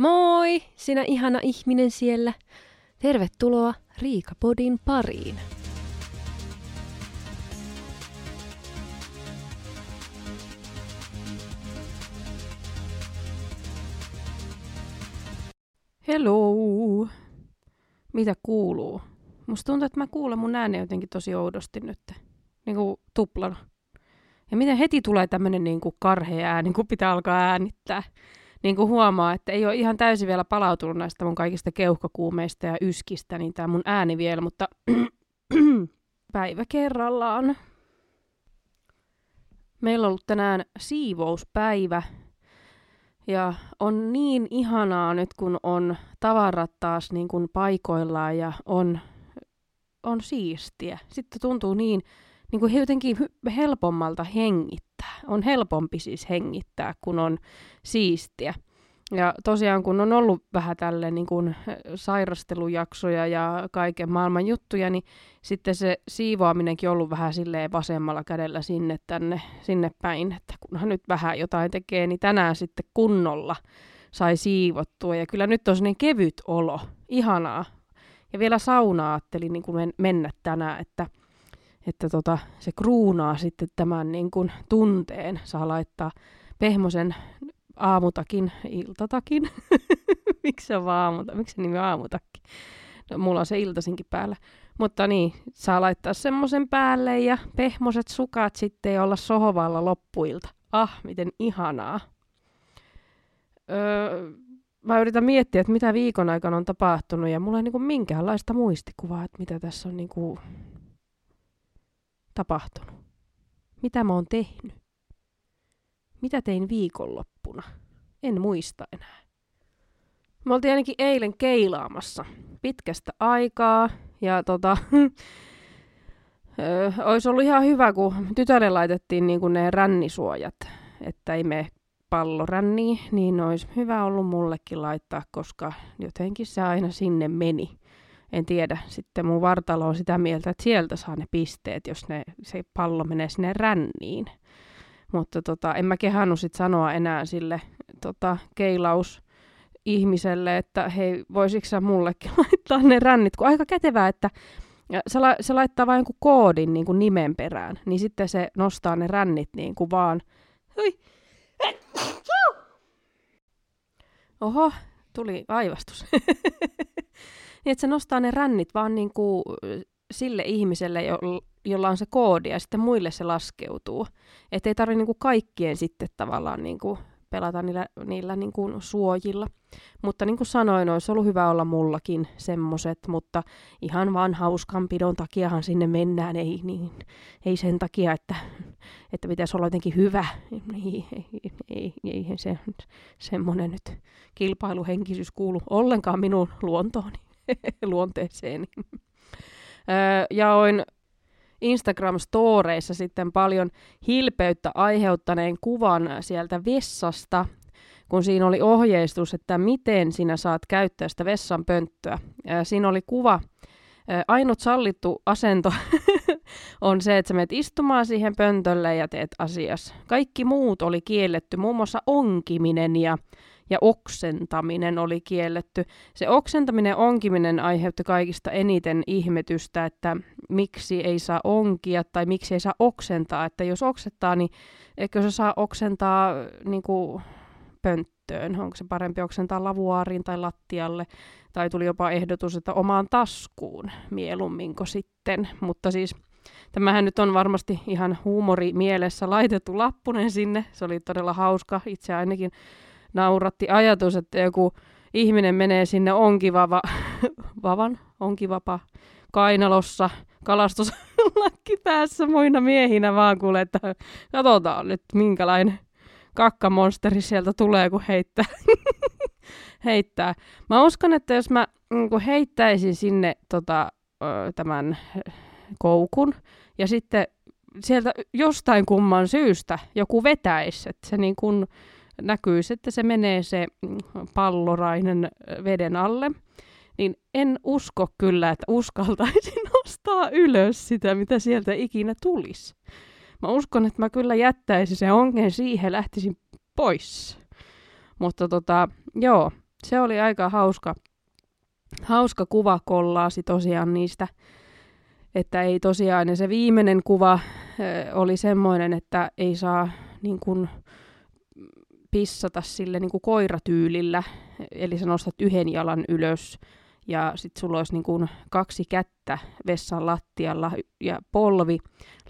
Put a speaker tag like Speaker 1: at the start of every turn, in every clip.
Speaker 1: Moi, sinä ihana ihminen siellä. Tervetuloa Riikapodin pariin. Hello! Mitä kuuluu? Musta tuntuu, että mä kuulen mun ääni jotenkin tosi oudosti nyt. Niin kuin tuplana. Ja miten heti tulee tämmönen niin kuin karhea ääni, kun pitää alkaa äänittää niin kuin huomaa, että ei ole ihan täysin vielä palautunut näistä mun kaikista keuhkokuumeista ja yskistä, niin tämä mun ääni vielä, mutta päivä kerrallaan. Meillä on ollut tänään siivouspäivä ja on niin ihanaa nyt, kun on tavarat taas niin kuin paikoillaan ja on, on siistiä. Sitten tuntuu niin, niin kuin jotenkin helpommalta hengittää. On helpompi siis hengittää, kun on siistiä. Ja tosiaan kun on ollut vähän tälle niin kuin sairastelujaksoja ja kaiken maailman juttuja, niin sitten se siivoaminenkin on ollut vähän silleen vasemmalla kädellä sinne tänne, sinne päin, että kunhan nyt vähän jotain tekee, niin tänään sitten kunnolla sai siivottua. Ja kyllä nyt on sellainen kevyt olo, ihanaa. Ja vielä saunaa ajattelin niin kuin mennä tänään, että – että tota, se kruunaa sitten tämän niin kuin tunteen. Saa laittaa pehmosen aamutakin, iltatakin. Miksi se vaan aamuta? Miksi se nimi aamutakki? No, mulla on se iltasinkin päällä. Mutta niin, saa laittaa semmoisen päälle ja pehmoset sukat sitten ja olla sohovalla loppuilta. Ah, miten ihanaa. Öö, mä yritän miettiä, että mitä viikon aikana on tapahtunut ja mulla ei niinku minkäänlaista muistikuvaa, että mitä tässä on niinku tapahtunut? Mitä mä oon tehnyt? Mitä tein viikonloppuna? En muista enää. Me oltiin ainakin eilen keilaamassa pitkästä aikaa ja tota, olisi ollut ihan hyvä, kun tytölle laitettiin niin kuin ne rännisuojat, että ei me pallo ränniin, niin olisi hyvä ollut mullekin laittaa, koska jotenkin se aina sinne meni en tiedä, sitten mun vartalo on sitä mieltä, että sieltä saa ne pisteet, jos ne, se pallo menee sinne ränniin. Mutta tota, en mä kehannut sit sanoa enää sille tota, keilaus ihmiselle, että hei, voisitko sä mullekin laittaa ne rännit, kun aika kätevää, että se, la, se laittaa vain jonkun koodin niin kuin nimen perään, niin sitten se nostaa ne rännit niin kuin vaan. Hui. Oho, tuli aivastus. Niin, että se nostaa ne rännit vaan niin kuin sille ihmiselle, jo, jolla on se koodi, ja sitten muille se laskeutuu. Että ei tarvitse niin kaikkien sitten tavallaan niin kuin pelata niillä, niillä niin kuin suojilla. Mutta niin kuin sanoin, olisi ollut hyvä olla mullakin semmoset, mutta ihan vaan hauskanpidon takiahan sinne mennään, ei, niin, ei sen takia, että, että pitäisi olla jotenkin hyvä. Ei, ei, ei, ei se, semmoinen nyt kilpailuhenkisyys kuulu ollenkaan minun luontooni. luonteeseen. Jaoin Instagram-storeissa sitten paljon hilpeyttä aiheuttaneen kuvan sieltä vessasta, kun siinä oli ohjeistus, että miten sinä saat käyttää sitä vessan pönttöä. Siinä oli kuva, ainut sallittu asento on se, että sä menet istumaan siihen pöntölle ja teet asias. Kaikki muut oli kielletty, muun muassa onkiminen ja ja oksentaminen oli kielletty. Se oksentaminen onkiminen aiheutti kaikista eniten ihmetystä, että miksi ei saa onkia tai miksi ei saa oksentaa. Että jos oksettaa, niin eikö se saa oksentaa niin kuin pönttöön? Onko se parempi oksentaa lavuaariin tai lattialle? Tai tuli jopa ehdotus, että omaan taskuun mieluumminko sitten. Mutta siis Tämähän nyt on varmasti ihan huumori mielessä laitettu lappunen sinne. Se oli todella hauska. Itse ainakin nauratti ajatus, että joku ihminen menee sinne onkivava, vavan, onkivapa kainalossa kalastuslakki päässä muina miehinä vaan kuule, että katsotaan nyt minkälainen kakkamonsteri sieltä tulee, kun heittää. heittää. Mä uskon, että jos mä niin heittäisin sinne tota, tämän koukun ja sitten sieltä jostain kumman syystä joku vetäisi, että se niin kuin, näkyy, että se menee se mm, pallorainen veden alle, niin en usko kyllä, että uskaltaisin nostaa ylös sitä, mitä sieltä ikinä tulisi. Mä uskon, että mä kyllä jättäisin se ongen siihen lähtisin pois. Mutta tota, joo, se oli aika hauska, hauska kuva kollaasi tosiaan niistä, että ei tosiaan, ja se viimeinen kuva oli semmoinen, että ei saa niin kuin, pissata sille niin kuin koiratyylillä, eli sä nostat yhden jalan ylös ja sitten sulla olisi niin kuin kaksi kättä vessan lattialla ja polvi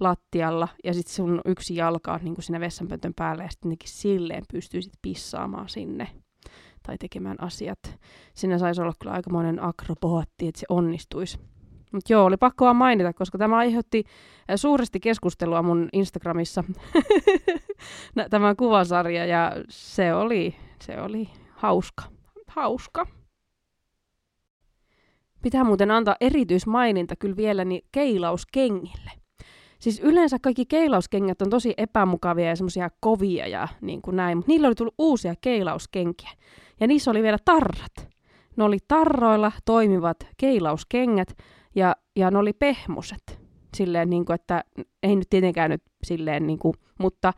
Speaker 1: lattialla ja sitten sun yksi jalka on niin kuin siinä vessanpöntön päällä ja sitten silleen pystyisit pissaamaan sinne tai tekemään asiat. Siinä saisi olla kyllä aikamoinen akrobaatti, että se onnistuisi. Mutta joo, oli pakko vaan mainita, koska tämä aiheutti suuresti keskustelua mun Instagramissa, tämä kuvasarja, ja se oli, se oli hauska. Hauska. Pitää muuten antaa erityismaininta kyllä vielä niin keilauskengille. Siis yleensä kaikki keilauskengät on tosi epämukavia ja semmoisia kovia ja niin kuin näin, mutta niillä oli tullut uusia keilauskenkiä. Ja niissä oli vielä tarrat. Ne oli tarroilla toimivat keilauskengät ja, ja ne oli pehmuset. Silleen, niin kuin, että ei nyt tietenkään nyt silleen, niin kuin, mutta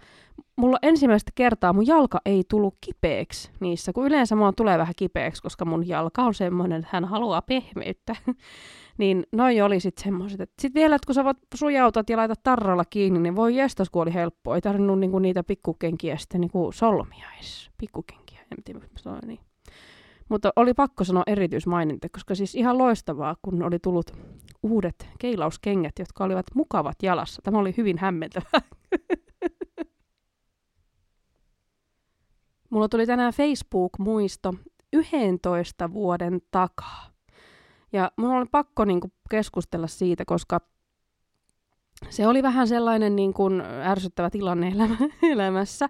Speaker 1: mulla ensimmäistä kertaa mun jalka ei tullut kipeäksi niissä, kun yleensä mulla tulee vähän kipeäksi, koska mun jalka on semmoinen, että hän haluaa pehmeyttä. niin noin oli sitten semmoiset. Sitten vielä, että kun sä sujautat ja laitat tarralla kiinni, niin voi jestas, kun oli helppoa. Ei tarvinnut niinku niitä pikkukenkiä sitten niinku solmia edes. Pikkukenkiä, en tiedä, niin. Mutta oli pakko sanoa erityismaininta, koska siis ihan loistavaa, kun oli tullut uudet keilauskengät, jotka olivat mukavat jalassa. Tämä oli hyvin hämmentävää. Mulla tuli tänään Facebook-muisto 11 vuoden takaa. Ja mun oli pakko niin kuin, keskustella siitä, koska se oli vähän sellainen niin kuin, ärsyttävä tilanne elämä, elämässä,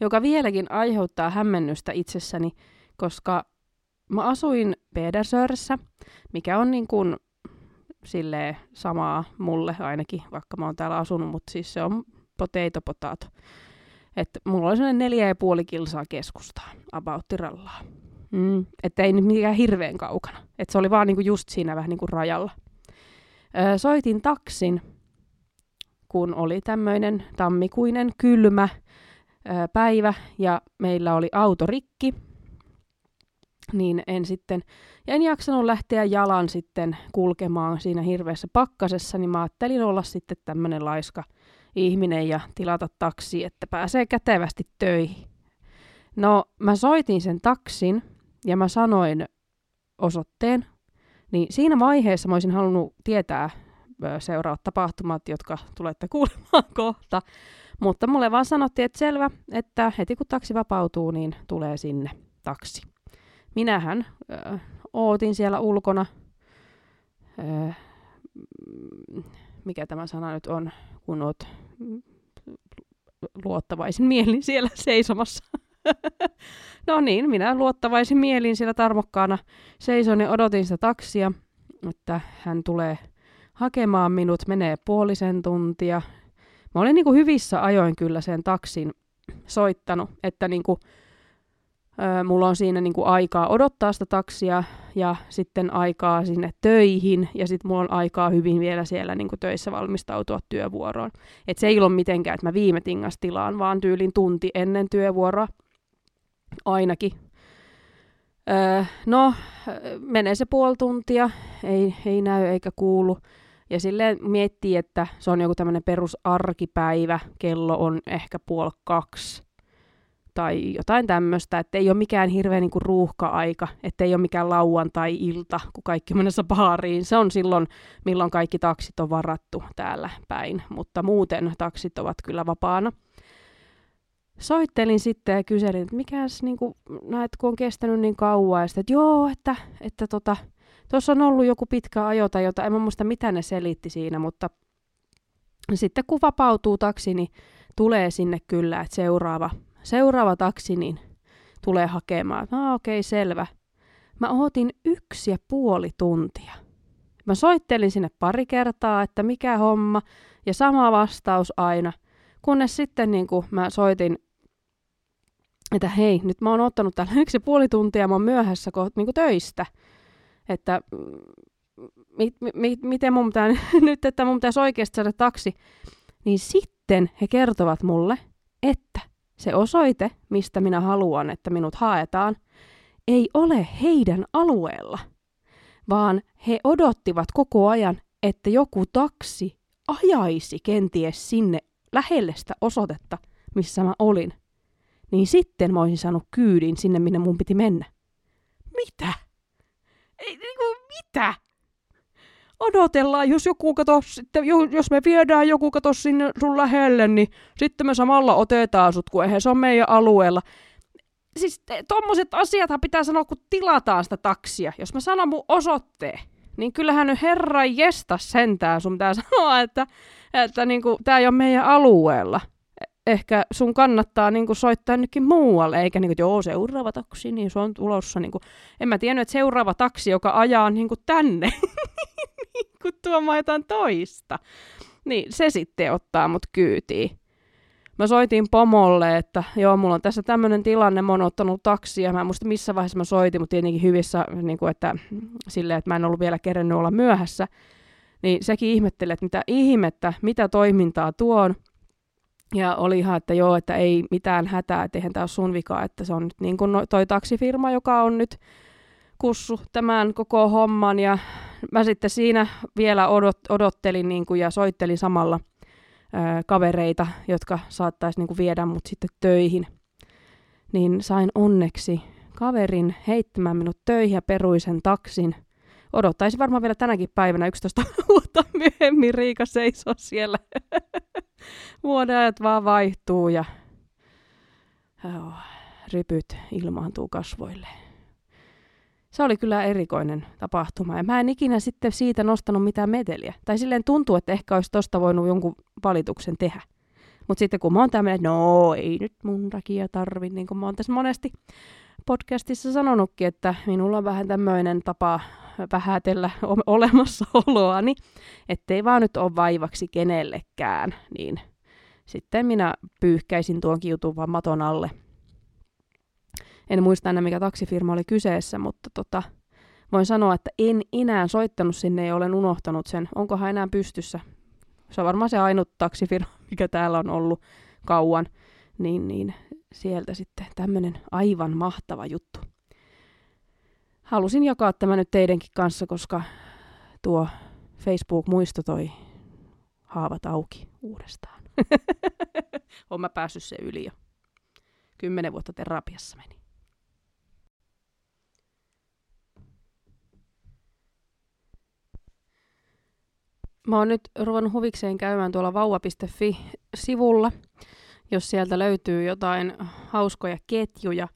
Speaker 1: joka vieläkin aiheuttaa hämmennystä itsessäni, koska mä asuin Pedersöörissä, mikä on niin kuin, silleen samaa mulle ainakin, vaikka mä oon täällä asunut, mutta siis se on potato potato. Että mulla oli sellainen neljä ja puoli kilsaa keskustaa, abauttirallaa. Mm, että ei nyt mikään hirveän kaukana. Että se oli vaan niinku just siinä vähän niinku rajalla. Öö, soitin taksin, kun oli tämmöinen tammikuinen kylmä öö, päivä ja meillä oli auto rikki. Niin en sitten, ja en jaksanut lähteä jalan sitten kulkemaan siinä hirveässä pakkasessa, niin mä ajattelin olla sitten tämmöinen laiska ihminen ja tilata taksi, että pääsee kätevästi töihin. No, mä soitin sen taksin ja mä sanoin osoitteen, niin siinä vaiheessa mä olisin halunnut tietää seuraavat tapahtumat, jotka tulette kuulemaan kohta. Mutta mulle vaan sanottiin, että selvä, että heti kun taksi vapautuu, niin tulee sinne taksi. Minähän ö, ootin siellä ulkona, ö, mikä tämä sana nyt on, kun oot luottavaisin mielin siellä seisomassa. no niin, minä luottavaisin mielin siellä tarmokkaana seison ja odotin sitä taksia, että hän tulee hakemaan minut, menee puolisen tuntia. Mä olin niin kuin hyvissä ajoin kyllä sen taksin soittanut, että niin kuin Mulla on siinä niinku aikaa odottaa sitä taksia ja sitten aikaa sinne töihin ja sitten mulla on aikaa hyvin vielä siellä niinku töissä valmistautua työvuoroon. Et se ei ole mitenkään, että mä viime tingas tilaan, vaan tyylin tunti ennen työvuoroa ainakin. Öö, no, menee se puoli tuntia, ei, ei näy eikä kuulu. Ja silleen miettii, että se on joku tämmöinen perusarkipäivä, kello on ehkä puoli kaksi tai jotain tämmöistä, että ei ole mikään hirveä niin kuin ruuhka-aika, että ei ole mikään lauantai-ilta, kun kaikki mennessä baariin. Se on silloin, milloin kaikki taksit on varattu täällä päin, mutta muuten taksit ovat kyllä vapaana. Soittelin sitten ja kyselin, että mikäs, niin kuin, näet, kun on kestänyt niin kauan, ja sitten, että joo, että, että tota, tuossa on ollut joku pitkä ajo tai jotain, en muista mitä ne selitti siinä, mutta sitten kun vapautuu taksi, niin tulee sinne kyllä, että seuraava seuraava taksi niin tulee hakemaan. No okei, okay, selvä. Mä ootin yksi ja puoli tuntia. Mä soittelin sinne pari kertaa, että mikä homma, ja sama vastaus aina. Kunnes sitten niin kuin mä soitin, että hei, nyt mä oon ottanut täällä yksi ja puoli tuntia, mä oon myöhässä ko- niin kuin töistä. Että mi- mi- miten mun pitää nyt, että mun pitäisi oikeasti saada taksi. Niin sitten he kertovat mulle, se osoite, mistä minä haluan, että minut haetaan, ei ole heidän alueella, vaan he odottivat koko ajan, että joku taksi ajaisi kenties sinne lähelle sitä osoitetta, missä mä olin. Niin sitten mä olisin saanut kyydin sinne, minne mun piti mennä. Mitä? Ei, niin kuin, mitä? Odotellaan, jos joku kato, sitten, jos me viedään joku kato sinne sun lähelle, niin sitten me samalla otetaan sut, kun eihän se on meidän alueella siis tuommoiset asiathan pitää sanoa, kun tilataan sitä taksia. Jos mä sanon mun osoitteen, niin kyllähän nyt herra jesta sentään sun pitää sanoa, että, että niinku, tämä ei ole meidän alueella. E-, ehkä sun kannattaa niinku soittaa nytkin muualle, eikä niinku, joo, seuraava taksi, niin se on tulossa. Niinku. En mä tiennyt, että seuraava taksi, joka ajaa niinku tänne, niinku tuomaan jotain toista. Niin se sitten ottaa mut kyytiin mä soitin pomolle, että joo, mulla on tässä tämmöinen tilanne, mä oon ottanut taksia. Mä en muista missä vaiheessa mä soitin, mutta tietenkin hyvissä, niin kuin, että silleen, että mä en ollut vielä kerennyt olla myöhässä. Niin sekin ihmetteli, että mitä ihmettä, mitä toimintaa tuon. Ja oli ihan, että joo, että ei mitään hätää, että eihän tämä ole sun vika, että se on nyt niin kuin toi taksifirma, joka on nyt kussu tämän koko homman. Ja mä sitten siinä vielä odot, odottelin niin kuin, ja soittelin samalla – kavereita, jotka saattaisi niin kuin viedä mut sitten töihin. Niin sain onneksi kaverin heittämään minut töihin ja peruisen taksin. Odottaisi varmaan vielä tänäkin päivänä 11 vuotta myöhemmin Riika seisoo siellä. Vuodenajat vaan vaihtuu ja oh, rypyt ilmaantuu kasvoille se oli kyllä erikoinen tapahtuma. Ja mä en ikinä sitten siitä nostanut mitään meteliä. Tai silleen tuntuu, että ehkä olisi tosta voinut jonkun valituksen tehdä. Mutta sitten kun mä oon tämmöinen, no ei nyt mun takia tarvi, niin kuin mä oon tässä monesti podcastissa sanonutkin, että minulla on vähän tämmöinen tapa vähätellä olemassaoloani, ettei vaan nyt ole vaivaksi kenellekään, niin sitten minä pyyhkäisin tuon kiutun vaan maton alle – en muista enää mikä taksifirma oli kyseessä, mutta tota, voin sanoa, että en enää soittanut sinne ja olen unohtanut sen. Onkohan enää pystyssä? Se on varmaan se ainut taksifirma, mikä täällä on ollut kauan. Niin, niin sieltä sitten tämmöinen aivan mahtava juttu. Halusin jakaa tämä nyt teidänkin kanssa, koska tuo Facebook-muisto toi haavat auki uudestaan. Olen mä päässyt se yli jo. Kymmenen vuotta terapiassa meni. Mä oon nyt ruvennut huvikseen käymään tuolla vauva.fi-sivulla, jos sieltä löytyy jotain hauskoja ketjuja.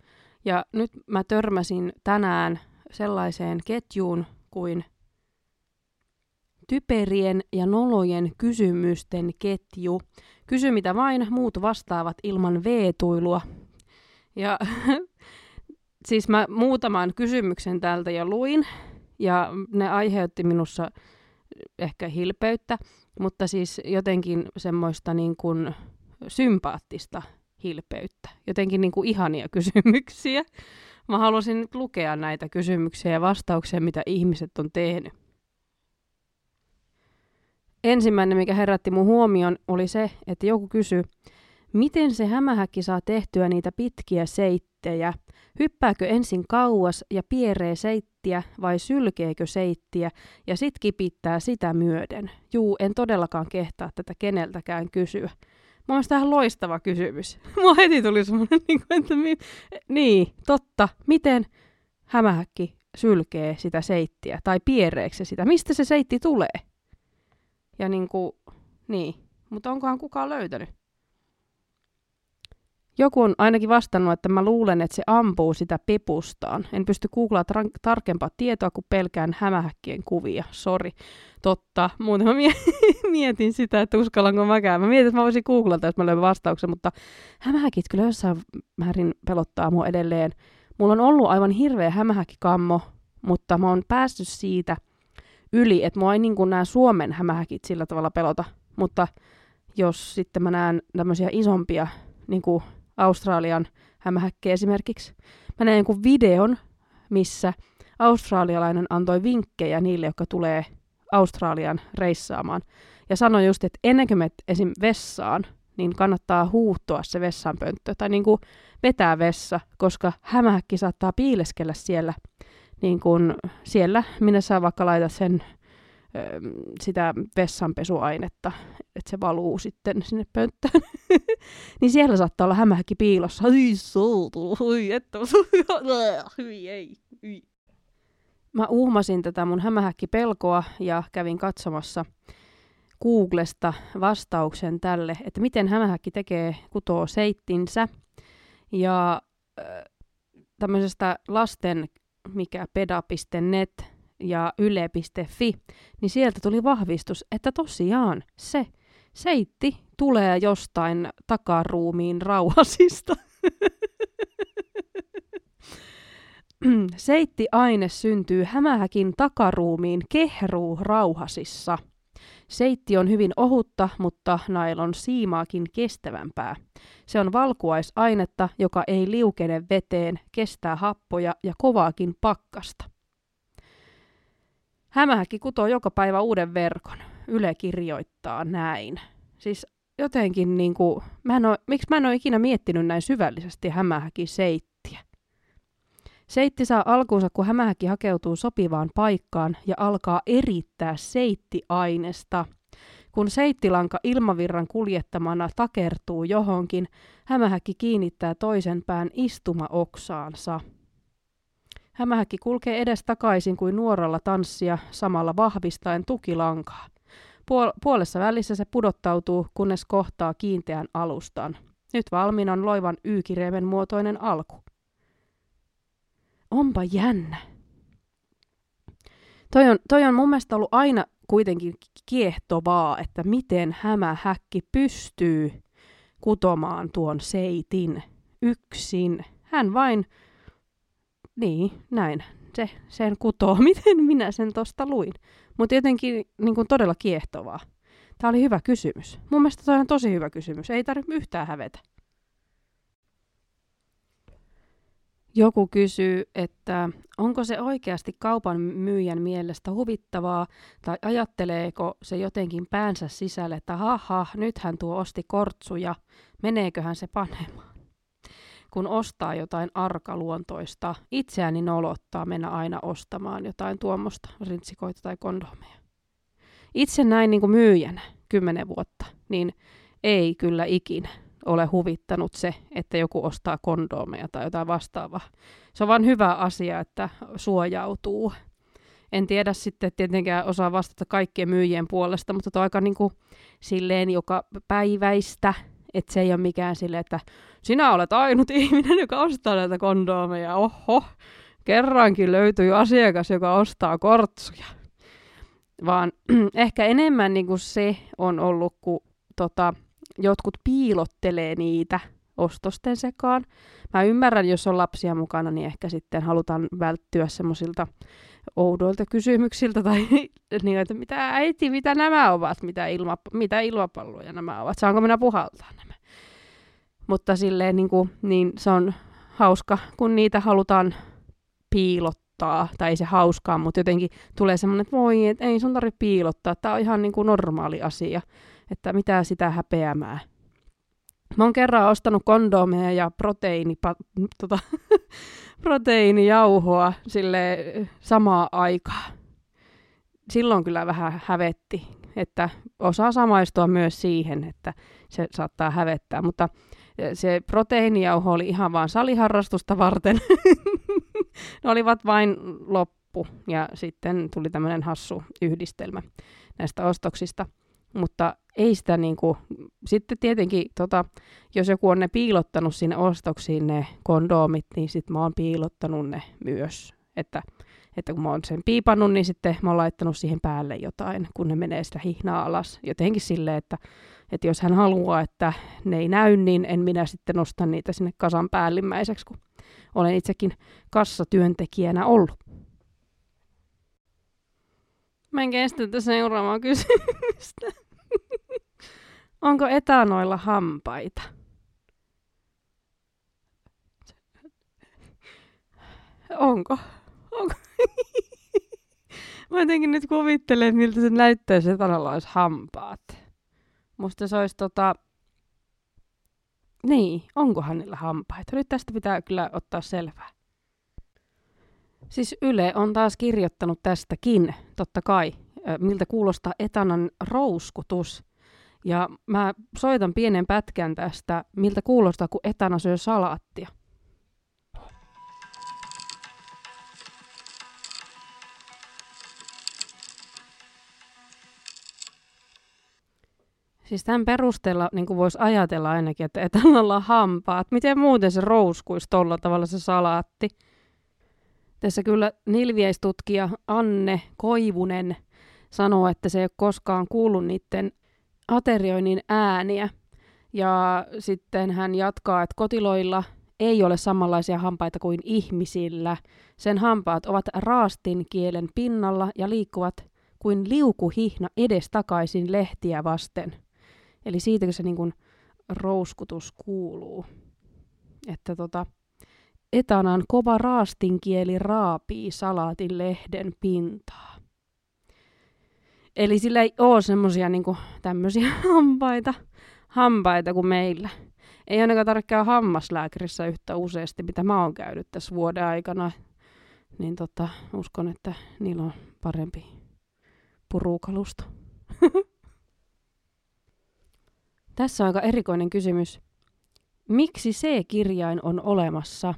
Speaker 1: Ja nyt mä törmäsin tänään sellaiseen ketjuun kuin typerien ja nolojen kysymysten ketju. Kysy mitä vain, muut vastaavat ilman veetuilua. Ja siis mä muutaman kysymyksen täältä jo luin, ja ne aiheutti minussa ehkä hilpeyttä, mutta siis jotenkin semmoista niin kuin sympaattista hilpeyttä. Jotenkin niin kuin ihania kysymyksiä. Mä halusin nyt lukea näitä kysymyksiä ja vastauksia, mitä ihmiset on tehnyt. Ensimmäinen, mikä herätti mun huomion, oli se, että joku kysyi, miten se hämähäkki saa tehtyä niitä pitkiä seittejä – Hyppääkö ensin kauas ja pieree seittiä vai sylkeekö seittiä ja sit kipittää sitä myöden? Juu, en todellakaan kehtaa tätä keneltäkään kysyä. Mä oon tähän loistava kysymys. Mua heti tuli semmoinen, niin että mi- niin, totta, miten hämähäkki sylkee sitä seittiä tai piereekö se sitä? Mistä se seitti tulee? Ja niin kuin, niin, mutta onkohan kukaan löytänyt? Joku on ainakin vastannut, että mä luulen, että se ampuu sitä pepustaan. En pysty googlaa tar- tarkempaa tietoa, kun pelkään hämähäkkien kuvia. Sori. Totta. Muuten mä mietin sitä, että uskallanko mäkään. Mä mietin, että mä voisin googlata, jos mä löydän vastauksen, mutta hämähäkit kyllä jossain määrin pelottaa mua edelleen. Mulla on ollut aivan hirveä hämähäkkikammo, mutta mä oon päässyt siitä yli, että mua ei niin kuin nämä Suomen hämähäkit sillä tavalla pelota. Mutta jos sitten mä näen tämmöisiä isompia niin kuin Australian hämähäkkejä esimerkiksi. Mä näin jonkun videon, missä australialainen antoi vinkkejä niille, jotka tulee Australian reissaamaan. Ja sanoi just, että ennen kuin menet esim. vessaan, niin kannattaa huuhtoa se vessanpönttö tai niin kuin vetää vessa, koska hämähäkki saattaa piileskellä siellä, niin kuin siellä, minne sä vaikka laitat sen sitä vessanpesuainetta, että se valuu sitten sinne pönttöön. niin siellä saattaa olla hämähäkki piilossa. Ai soutu, oi että, hyi ei, hyi. Mä uhmasin tätä mun hämähäkkipelkoa ja kävin katsomassa Googlesta vastauksen tälle, että miten hämähäkki tekee kutoo seittinsä. Ja äh, tämmöisestä lasten mikä peda.net ja yle.fi, niin sieltä tuli vahvistus, että tosiaan se seitti tulee jostain takaruumiin rauhasista. Seitti-aine syntyy hämähäkin takaruumiin kehruu rauhasissa. Seitti on hyvin ohutta, mutta nailon siimaakin kestävämpää. Se on valkuaisainetta, joka ei liukene veteen, kestää happoja ja kovaakin pakkasta. Hämähäkki kutoo joka päivä uuden verkon. Yle kirjoittaa näin. Siis jotenkin niin kuin, mä en ole, miksi mä en ole ikinä miettinyt näin syvällisesti hämähäki seittiä. Seitti saa alkuunsa, kun hämähäkki hakeutuu sopivaan paikkaan ja alkaa erittää seittiainesta. Kun seittilanka ilmavirran kuljettamana takertuu johonkin, hämähäkki kiinnittää toisen pään istumaoksaansa. Hämähäkki kulkee edes takaisin kuin nuoralla tanssia, samalla vahvistaen tukilankaa. Puol- puolessa välissä se pudottautuu, kunnes kohtaa kiinteän alustan. Nyt valmiina on loivan y muotoinen alku. Onpa jännä. Toi on, toi on mun mielestä ollut aina kuitenkin kiehtovaa, että miten hämähäkki pystyy kutomaan tuon seitin yksin. Hän vain niin, näin. Se, sen kutoo, miten minä sen tosta luin. Mutta jotenkin niin kuin todella kiehtovaa. Tämä oli hyvä kysymys. Mun mielestä toi on tosi hyvä kysymys. Ei tarvitse yhtään hävetä. Joku kysyy, että onko se oikeasti kaupan myyjän mielestä huvittavaa tai ajatteleeko se jotenkin päänsä sisälle, että haha, nythän tuo osti kortsuja, meneeköhän se panemaan kun ostaa jotain arkaluontoista, itseäni nolottaa mennä aina ostamaan jotain tuommoista rintsikoita tai kondomeja. Itse näin niin kuin myyjänä kymmenen vuotta, niin ei kyllä ikinä ole huvittanut se, että joku ostaa kondomeja tai jotain vastaavaa. Se on vain hyvä asia, että suojautuu. En tiedä sitten tietenkään osaa vastata kaikkien myyjien puolesta, mutta tuo aika niin kuin silleen joka päiväistä että se ei ole mikään sille, että sinä olet ainut ihminen, joka ostaa näitä kondoomeja. Oho, kerrankin löytyy asiakas, joka ostaa kortsuja. Vaan ehkä enemmän niin kuin se on ollut, kun tota, jotkut piilottelee niitä ostosten sekaan. Mä ymmärrän, jos on lapsia mukana, niin ehkä sitten halutaan välttyä semmoisilta oudoilta kysymyksiltä tai niin, että mitä äiti, mitä nämä ovat, mitä, ilma, mitä ilmapalloja nämä ovat, saanko minä puhaltaa nämä. Mutta silleen niin, kuin, niin se on hauska, kun niitä halutaan piilottaa, tai ei se hauskaa, mutta jotenkin tulee semmoinen, että voi, että ei sun tarvitse piilottaa, tämä on ihan niin kuin normaali asia, että mitä sitä häpeämää. Mä oon kerran ostanut kondomeja ja proteiini, tota, proteiinijauhoa sille samaa aikaa. Silloin kyllä vähän hävetti, että osaa samaistua myös siihen, että se saattaa hävettää, mutta se proteiinijauho oli ihan vaan saliharrastusta varten. ne olivat vain loppu ja sitten tuli tämmöinen hassu yhdistelmä näistä ostoksista. Mutta ei sitä niin kuin, sitten tietenkin, tota, jos joku on ne piilottanut sinne ostoksiin ne kondoomit, niin sitten mä oon piilottanut ne myös. Että, että kun mä oon sen piipannut, niin sitten mä oon laittanut siihen päälle jotain, kun ne menee sitä hihnaa alas. Jotenkin silleen, että, että jos hän haluaa, että ne ei näy, niin en minä sitten nosta niitä sinne kasan päällimmäiseksi, kun olen itsekin kassatyöntekijänä ollut. Mä en kestä tätä seuraavaa kysymystä. Onko etanoilla hampaita? Onko? Onko? Mä jotenkin nyt kuvittelen, miltä se näyttäisi, että etanoilla olisi hampaat. Musta se olisi tota, Niin, onkohan niillä hampaita? Nyt tästä pitää kyllä ottaa selvää. Siis Yle on taas kirjoittanut tästäkin, totta kai, miltä kuulostaa etanan rouskutus. Ja mä soitan pienen pätkän tästä, miltä kuulostaa, kun etana syö salaattia. Siis tämän perusteella niin voisi ajatella ainakin, että etanalla hampaat. Miten muuten se rouskuisi tuolla tavalla se salaatti? Tässä kyllä nilviestutkija Anne Koivunen sanoo, että se ei ole koskaan kuullut niiden aterioinnin ääniä. Ja sitten hän jatkaa, että kotiloilla ei ole samanlaisia hampaita kuin ihmisillä. Sen hampaat ovat raastin kielen pinnalla ja liikkuvat kuin liukuhihna edestakaisin lehtiä vasten. Eli siitäkö se niin kuin rouskutus kuuluu. Että tota, etanan kova raastinkieli raapii salaatin lehden pintaa. Eli sillä ei ole semmosia niinku tämmöisiä hampaita, hampaita kuin meillä. Ei ainakaan tarvitse käydä hammaslääkärissä yhtä useasti, mitä mä oon käynyt tässä vuoden aikana. Niin tota, uskon, että niillä on parempi purukalusto. Tässä on aika erikoinen kysymys. Miksi C-kirjain on olemassa?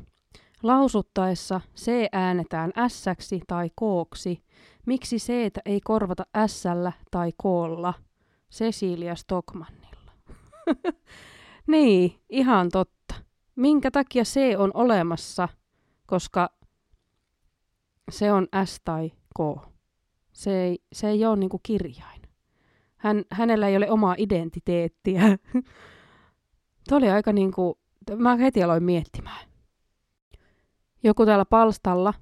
Speaker 1: Lausuttaessa C äänetään s tai kooksi. Miksi c ei korvata s tai koolla? Cecilia Stockmannilla. niin, ihan totta. Minkä takia C on olemassa? Koska se on S tai K. Se ei, se ei ole niinku kirjain. Hän, hänellä ei ole omaa identiteettiä. Tuo oli aika niinku, mä heti aloin miettimään. Joku täällä palstalla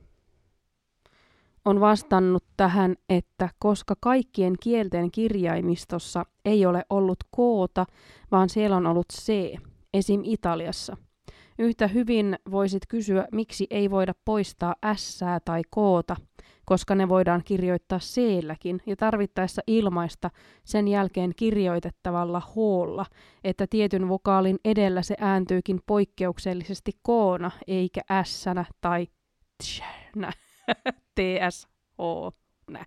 Speaker 1: on vastannut tähän, että koska kaikkien kielten kirjaimistossa ei ole ollut koota, vaan siellä on ollut c, esim. Italiassa – Yhtä hyvin voisit kysyä, miksi ei voida poistaa s tai koota, koska ne voidaan kirjoittaa c ja tarvittaessa ilmaista sen jälkeen kirjoitettavalla hoolla, että tietyn vokaalin edellä se ääntyykin poikkeuksellisesti koona eikä s tai tsnä, ts nä.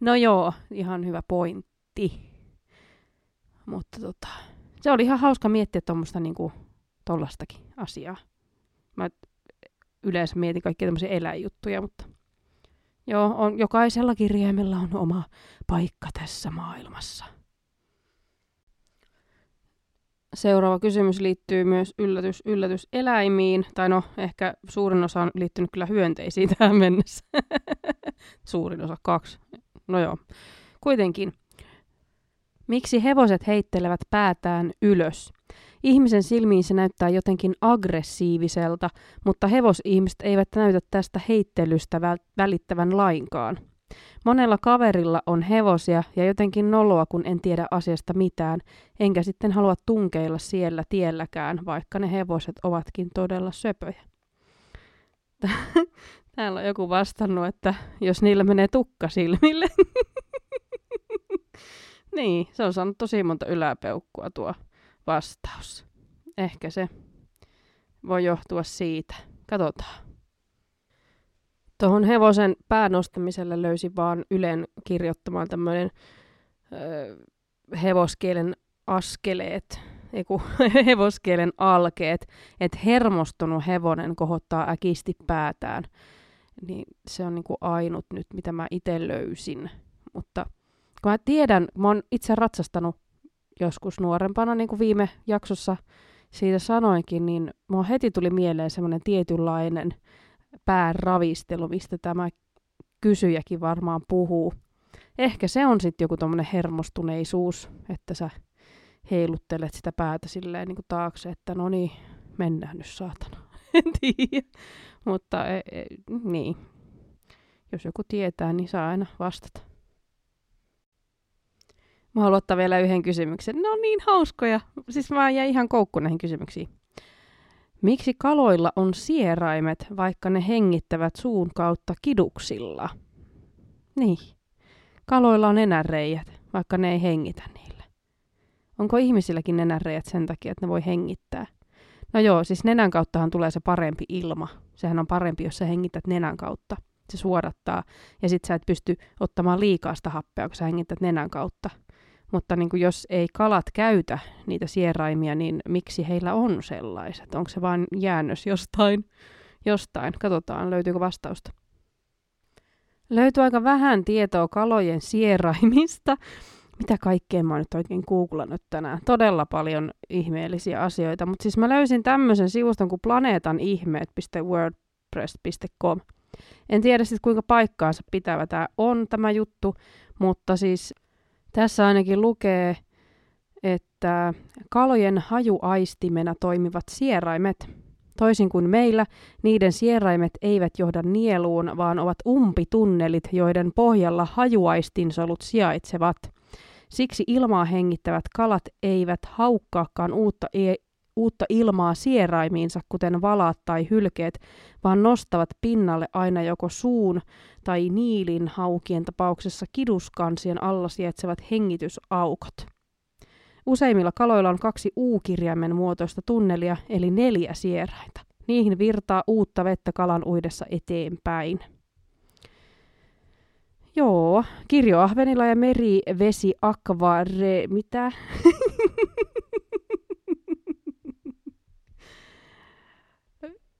Speaker 1: No joo, ihan hyvä pointti. Mutta tota, se oli ihan hauska miettiä tuommoista niinku tollastakin asiaa. Mä yleensä mietin kaikkia tämmöisiä eläinjuttuja, mutta joo, on, jokaisella kirjaimella on oma paikka tässä maailmassa. Seuraava kysymys liittyy myös yllätys, yllätys eläimiin, tai no ehkä suurin osa on liittynyt kyllä hyönteisiin tähän mennessä. suurin osa, kaksi. No joo, kuitenkin. Miksi hevoset heittelevät päätään ylös? Ihmisen silmiin se näyttää jotenkin aggressiiviselta, mutta hevosihmiset eivät näytä tästä heittelystä välittävän lainkaan. Monella kaverilla on hevosia ja jotenkin noloa, kun en tiedä asiasta mitään, enkä sitten halua tunkeilla siellä tielläkään, vaikka ne hevoset ovatkin todella söpöjä. Täällä on joku vastannut, että jos niillä menee tukka silmille. niin, se on saanut tosi monta yläpeukkua tuo vastaus. Ehkä se voi johtua siitä. Katsotaan. Tuohon hevosen päänostamiselle löysi vaan Ylen kirjoittamaan tämmöinen hevoskielen askeleet, eiku, hevoskielen alkeet, että hermostunut hevonen kohottaa äkisti päätään. Niin se on niinku ainut nyt, mitä mä itse löysin. Mutta kun mä tiedän, mä oon itse ratsastanut joskus nuorempana, niin kuin viime jaksossa siitä sanoinkin, niin mua heti tuli mieleen semmoinen tietynlainen pääravistelu, mistä tämä kysyjäkin varmaan puhuu. Ehkä se on sitten joku tommonen hermostuneisuus, että sä heiluttelet sitä päätä silleen niin kuin taakse, että no niin, mennään nyt saatana. en tiedä. Mutta e, e, niin, jos joku tietää, niin saa aina vastata. Mä haluan ottaa vielä yhden kysymyksen. Ne on niin hauskoja. Siis mä jäin ihan koukku näihin kysymyksiin. Miksi kaloilla on sieraimet, vaikka ne hengittävät suun kautta kiduksilla? Niin. Kaloilla on enäreijät, vaikka ne ei hengitä niillä. Onko ihmisilläkin nenänreijät sen takia, että ne voi hengittää? No joo, siis nenän kauttahan tulee se parempi ilma. Sehän on parempi, jos sä hengität nenän kautta. Se suodattaa. Ja sit sä et pysty ottamaan liikaa sitä happea, kun sä hengität nenän kautta. Mutta niin kuin jos ei kalat käytä niitä sieraimia, niin miksi heillä on sellaiset? Onko se vain jäännös jostain? Jostain. Katsotaan, löytyykö vastausta. Löytyy aika vähän tietoa kalojen sieraimista. Mitä kaikkea mä oon nyt oikein googlannut tänään? Todella paljon ihmeellisiä asioita. Mutta siis mä löysin tämmöisen sivuston kuin planeetanihmeet.wordpress.com. En tiedä sitten kuinka paikkaansa pitävä tämä on tämä juttu, mutta siis tässä ainakin lukee, että kalojen hajuaistimena toimivat sieraimet, toisin kuin meillä, niiden sieraimet eivät johda nieluun, vaan ovat umpitunnelit, joiden pohjalla hajuaistinsolut sijaitsevat. Siksi ilmaa hengittävät kalat eivät haukkaakaan uutta, e- uutta ilmaa sieraimiinsa, kuten valaat tai hylkeet, vaan nostavat pinnalle aina joko suun tai niilin haukien tapauksessa kiduskansien alla sijaitsevat hengitysaukot. Useimmilla kaloilla on kaksi U-kirjaimen muotoista tunnelia, eli neljä sierainta. Niihin virtaa uutta vettä kalan uidessa eteenpäin. Joo, kirjoahvenilla ja merivesi akvare... Mitä?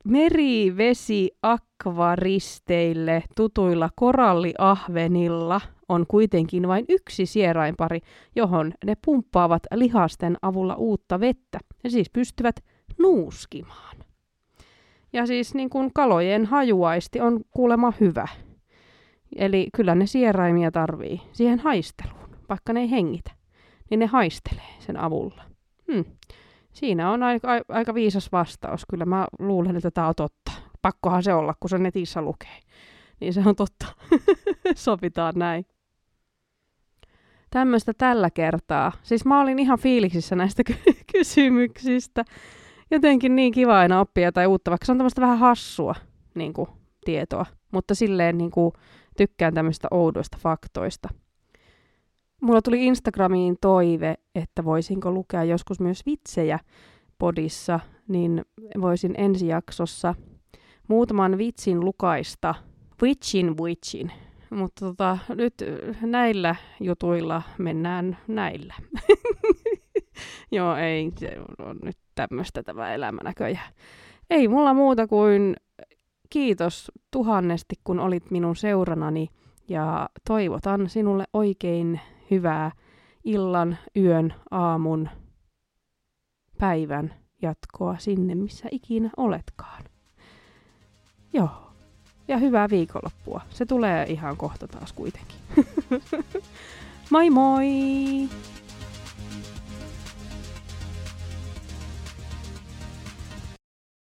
Speaker 1: merivesi akvaristeille tutuilla koralliahvenilla on kuitenkin vain yksi sierainpari, johon ne pumppaavat lihasten avulla uutta vettä ja siis pystyvät nuuskimaan. Ja siis niin kuin kalojen hajuaisti on kuulema hyvä. Eli kyllä ne sieraimia tarvii siihen haisteluun, vaikka ne ei hengitä, niin ne haistelee sen avulla. Hmm. Siinä on aika, aika viisas vastaus. Kyllä mä luulen, että tämä on totta. Pakkohan se olla, kun se netissä lukee. Niin se on totta. Sopitaan näin. Tämmöistä tällä kertaa. Siis mä olin ihan fiiliksissä näistä ky- kysymyksistä. Jotenkin niin kiva aina oppia tai uutta, vaikka se on tämmöistä vähän hassua niin kuin, tietoa. Mutta silleen niin kuin, tykkään tämmöistä oudoista faktoista. Mulla tuli Instagramiin toive, että voisinko lukea joskus myös vitsejä podissa, niin voisin ensi jaksossa muutaman vitsin lukaista. Witchin witchin. Mutta tota, nyt näillä jutuilla mennään näillä. Joo, ei, se on nyt tämmöistä tämä elämä näköjään. Ei mulla muuta kuin kiitos tuhannesti, kun olit minun seuranani ja toivotan sinulle oikein hyvää illan, yön, aamun, päivän jatkoa sinne, missä ikinä oletkaan. Joo. Ja hyvää viikonloppua. Se tulee ihan kohta taas kuitenkin. moi moi!